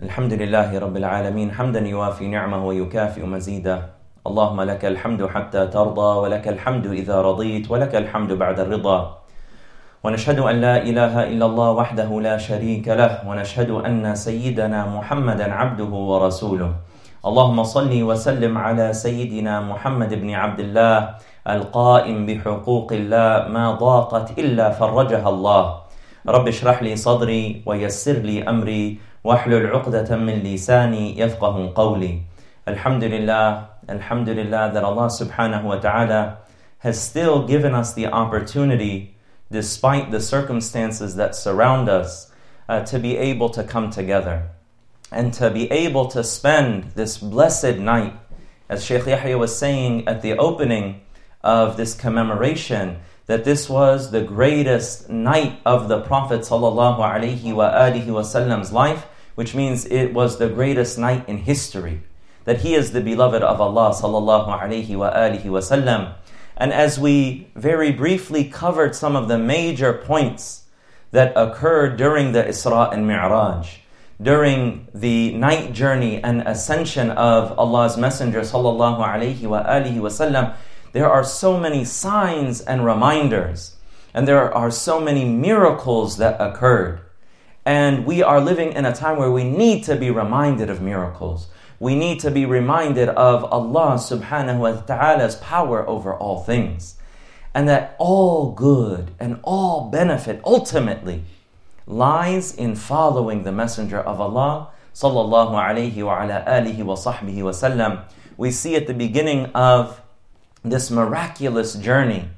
الحمد لله رب العالمين حمدا يوافي نعمه ويكافئ مزيده. اللهم لك الحمد حتى ترضى ولك الحمد إذا رضيت ولك الحمد بعد الرضا. ونشهد أن لا إله إلا الله وحده لا شريك له ونشهد أن سيدنا محمدا عبده ورسوله. اللهم صل وسلم على سيدنا محمد بن عبد الله القائم بحقوق الله ما ضاقت إلا فرجها الله. رب اشرح لي صدري ويسر لي أمري. واحلل عقدة من لساني يفقه قولي الحمد لله الحمد لله that Allah subhanahu wa ta'ala has still given us the opportunity despite the circumstances that surround us uh, to be able to come together and to be able to spend this blessed night as Sheikh Yahya was saying at the opening of this commemoration that this was the greatest night of the Prophet Wasallam's life, which means it was the greatest night in history. That he is the beloved of Allah sallallahu. And as we very briefly covered some of the major points that occurred during the Isra and Mi'raj, during the night journey and ascension of Allah's Messenger sallallahu there are so many signs and reminders, and there are so many miracles that occurred. And we are living in a time where we need to be reminded of miracles. We need to be reminded of Allah subhanahu wa ta'ala's power over all things. And that all good and all benefit ultimately lies in following the Messenger of Allah sallallahu alayhi wa ala alihi wa sahbihi wa sallam. We see at the beginning of this miraculous journey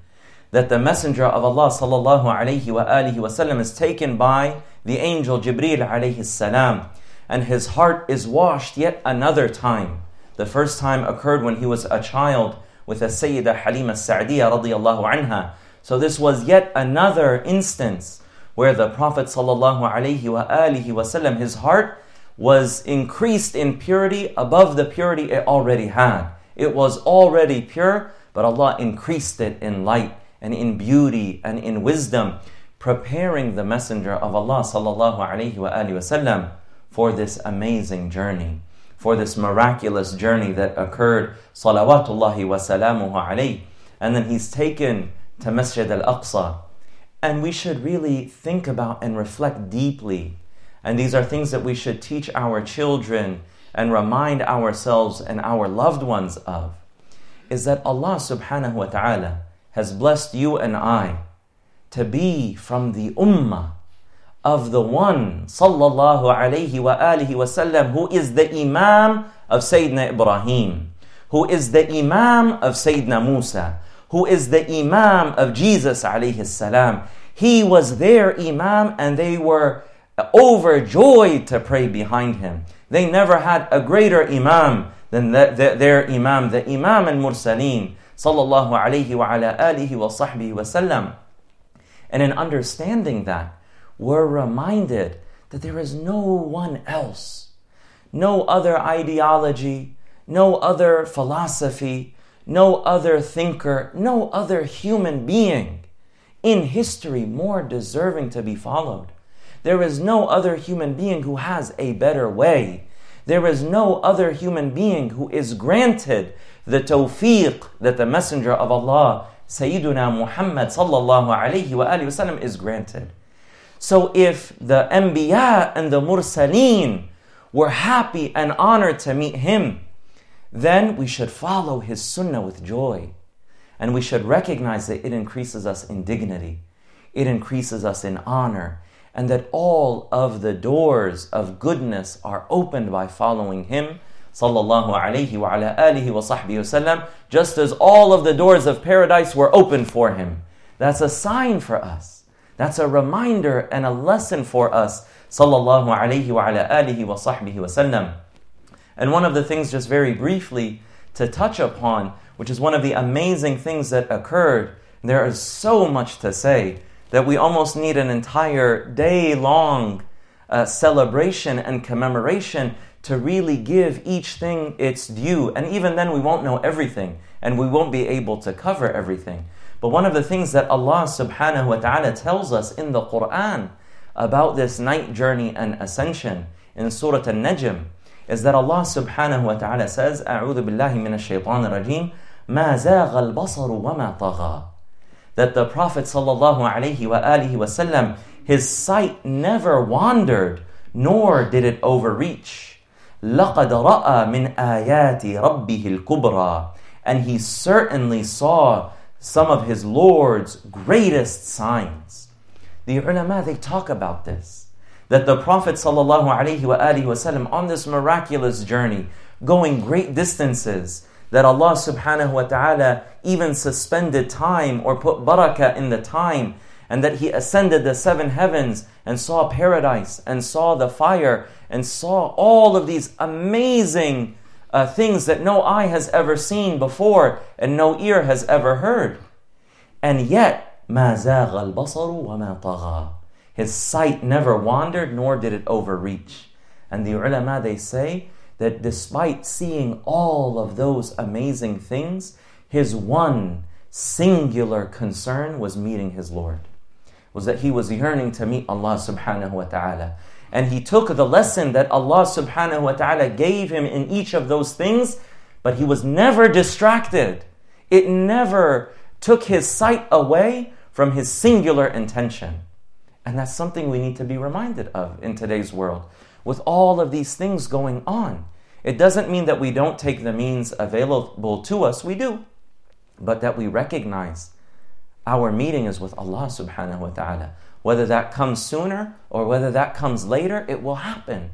that the Messenger of Allah sallallahu alaihi wasallam is taken by the angel Jibril alayhi salam, and his heart is washed yet another time. The first time occurred when he was a child with a Sayyidah Halima Sa'diyah radiyallahu anha. So this was yet another instance where the Prophet sallallahu alaihi wasallam, his heart was increased in purity above the purity it already had. It was already pure, but Allah increased it in light and in beauty and in wisdom, preparing the Messenger of Allah sallallahu alaihi wasallam for this amazing journey, for this miraculous journey that occurred. Salawatullahi wa salamuhu alayhi. And then he's taken to Masjid al-Aqsa. And we should really think about and reflect deeply. And these are things that we should teach our children and remind ourselves and our loved ones of is that Allah subhanahu wa ta'ala has blessed you and I to be from the ummah of the one sallallahu alayhi wa alihi wasallam who is the imam of Sayyidina Ibrahim, who is the imam of Sayyidina Musa, who is the imam of Jesus alayhi salam. He was their imam and they were overjoyed to pray behind him. They never had a greater imam than the, the, their imam, the imam al-mursaleen, sallallahu alayhi wa ala alihi wa sahbihi wa sallam. And in understanding that, we're reminded that there is no one else, no other ideology, no other philosophy, no other thinker, no other human being in history more deserving to be followed. There is no other human being who has a better way. There is no other human being who is granted the tawfiq that the Messenger of Allah, Sayyiduna Muhammad sallallahu alayhi wa wasallam, is granted. So if the Anbiya and the Mursaleen were happy and honored to meet him, then we should follow his sunnah with joy. And we should recognize that it increases us in dignity, it increases us in honor, and that all of the doors of goodness are opened by following him sallallahu alayhi wa ala alihi wa sahbihi wasallam just as all of the doors of paradise were open for him. That's a sign for us. That's a reminder and a lesson for us sallallahu alayhi wa ala alihi wa sahbihi wasallam and one of the things just very briefly to touch upon which is one of the amazing things that occurred there is so much to say that we almost need an entire day long uh, celebration and commemoration to really give each thing its due. And even then, we won't know everything and we won't be able to cover everything. But one of the things that Allah subhanahu wa ta'ala tells us in the Quran about this night journey and ascension in Surah Al-Najm is that Allah subhanahu wa ta'ala says, أعوذ بالله من الشيطان الرجيم ما زاغ البصر وما طغى that the Prophet sallallahu alaihi wasallam, his sight never wandered, nor did it overreach. لقد رأى من آيات ربه الكبرى and he certainly saw some of his Lord's greatest signs. The ulama they talk about this that the Prophet sallallahu alaihi wasallam on this miraculous journey, going great distances, that Allah subhanahu wa ta'ala even suspended time or put barakah in the time, and that He ascended the seven heavens and saw paradise and saw the fire and saw all of these amazing uh, things that no eye has ever seen before and no ear has ever heard. And yet, ما زاغ البصر وما طغى. His sight never wandered nor did it overreach. And the ulama they say that despite seeing all of those amazing things, his one singular concern was meeting his Lord. Was that he was yearning to meet Allah subhanahu wa ta'ala. And he took the lesson that Allah subhanahu wa ta'ala gave him in each of those things, but he was never distracted. It never took his sight away from his singular intention. And that's something we need to be reminded of in today's world. With all of these things going on, it doesn't mean that we don't take the means available to us, we do, but that we recognize our meeting is with Allah subhanahu wa ta'ala. Whether that comes sooner or whether that comes later, it will happen.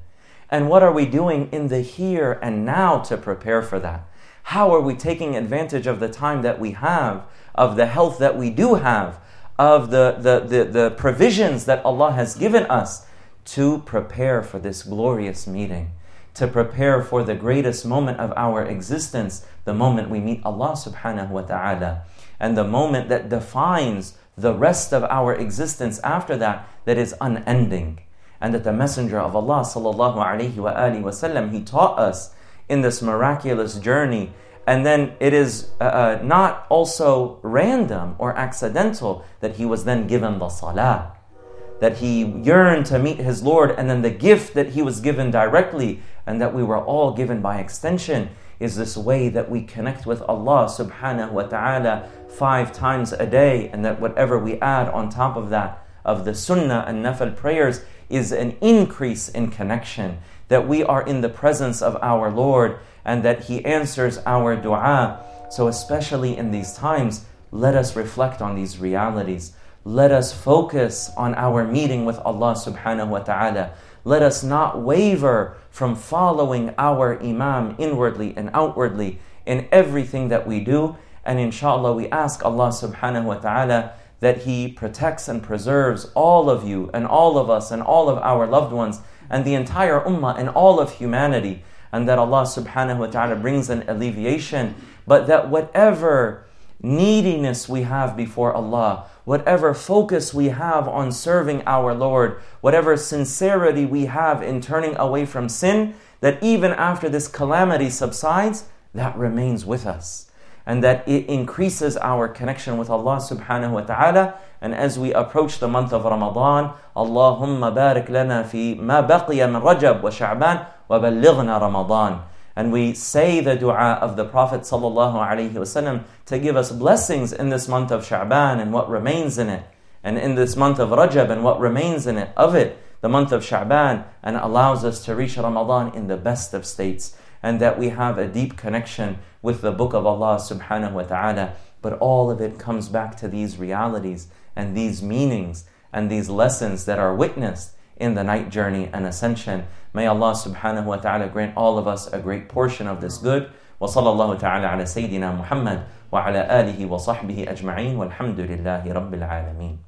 And what are we doing in the here and now to prepare for that? How are we taking advantage of the time that we have, of the health that we do have, of the, the, the, the provisions that Allah has given us to prepare for this glorious meeting? to prepare for the greatest moment of our existence, the moment we meet Allah subhanahu wa ta'ala, and the moment that defines the rest of our existence after that, that is unending. And that the Messenger of Allah sallallahu alayhi wa he taught us in this miraculous journey. And then it is uh, uh, not also random or accidental that he was then given the salah that he yearned to meet his Lord, and then the gift that he was given directly and that we were all given by extension is this way that we connect with Allah subhanahu wa ta'ala five times a day, and that whatever we add on top of that, of the sunnah and nafal prayers, is an increase in connection. That we are in the presence of our Lord and that He answers our dua. So, especially in these times, let us reflect on these realities. Let us focus on our meeting with Allah subhanahu wa ta'ala. Let us not waver from following our Imam inwardly and outwardly in everything that we do. And inshallah, we ask Allah subhanahu wa ta'ala that He protects and preserves all of you and all of us and all of our loved ones and the entire ummah and all of humanity. And that Allah subhanahu wa ta'ala brings an alleviation. But that whatever neediness we have before Allah, whatever focus we have on serving our Lord, whatever sincerity we have in turning away from sin, that even after this calamity subsides, that remains with us. And that it increases our connection with Allah subhanahu wa ta'ala. And as we approach the month of Ramadan, Allahumma barik lana fi ma baqiya min Rajab wa Sha'ban wa ballighna Ramadan. And we say the dua of the Prophet sallallahu alaihi wasallam to give us blessings in this month of Sha'ban and what remains in it, and in this month of Rajab and what remains in it, of it, the month of Sha'ban, and allows us to reach Ramadan in the best of states, and that we have a deep connection with the Book of Allah subhanahu wa ta'ala. But all of it comes back to these realities and these meanings and these lessons that are witnessed in the night journey and ascension. May Allah subhanahu wa ta'ala grant all of us a great portion of this good. وصلى الله تعالى على سيدنا محمد وعلى آله وصحبه أجمعين والحمد لله رب العالمين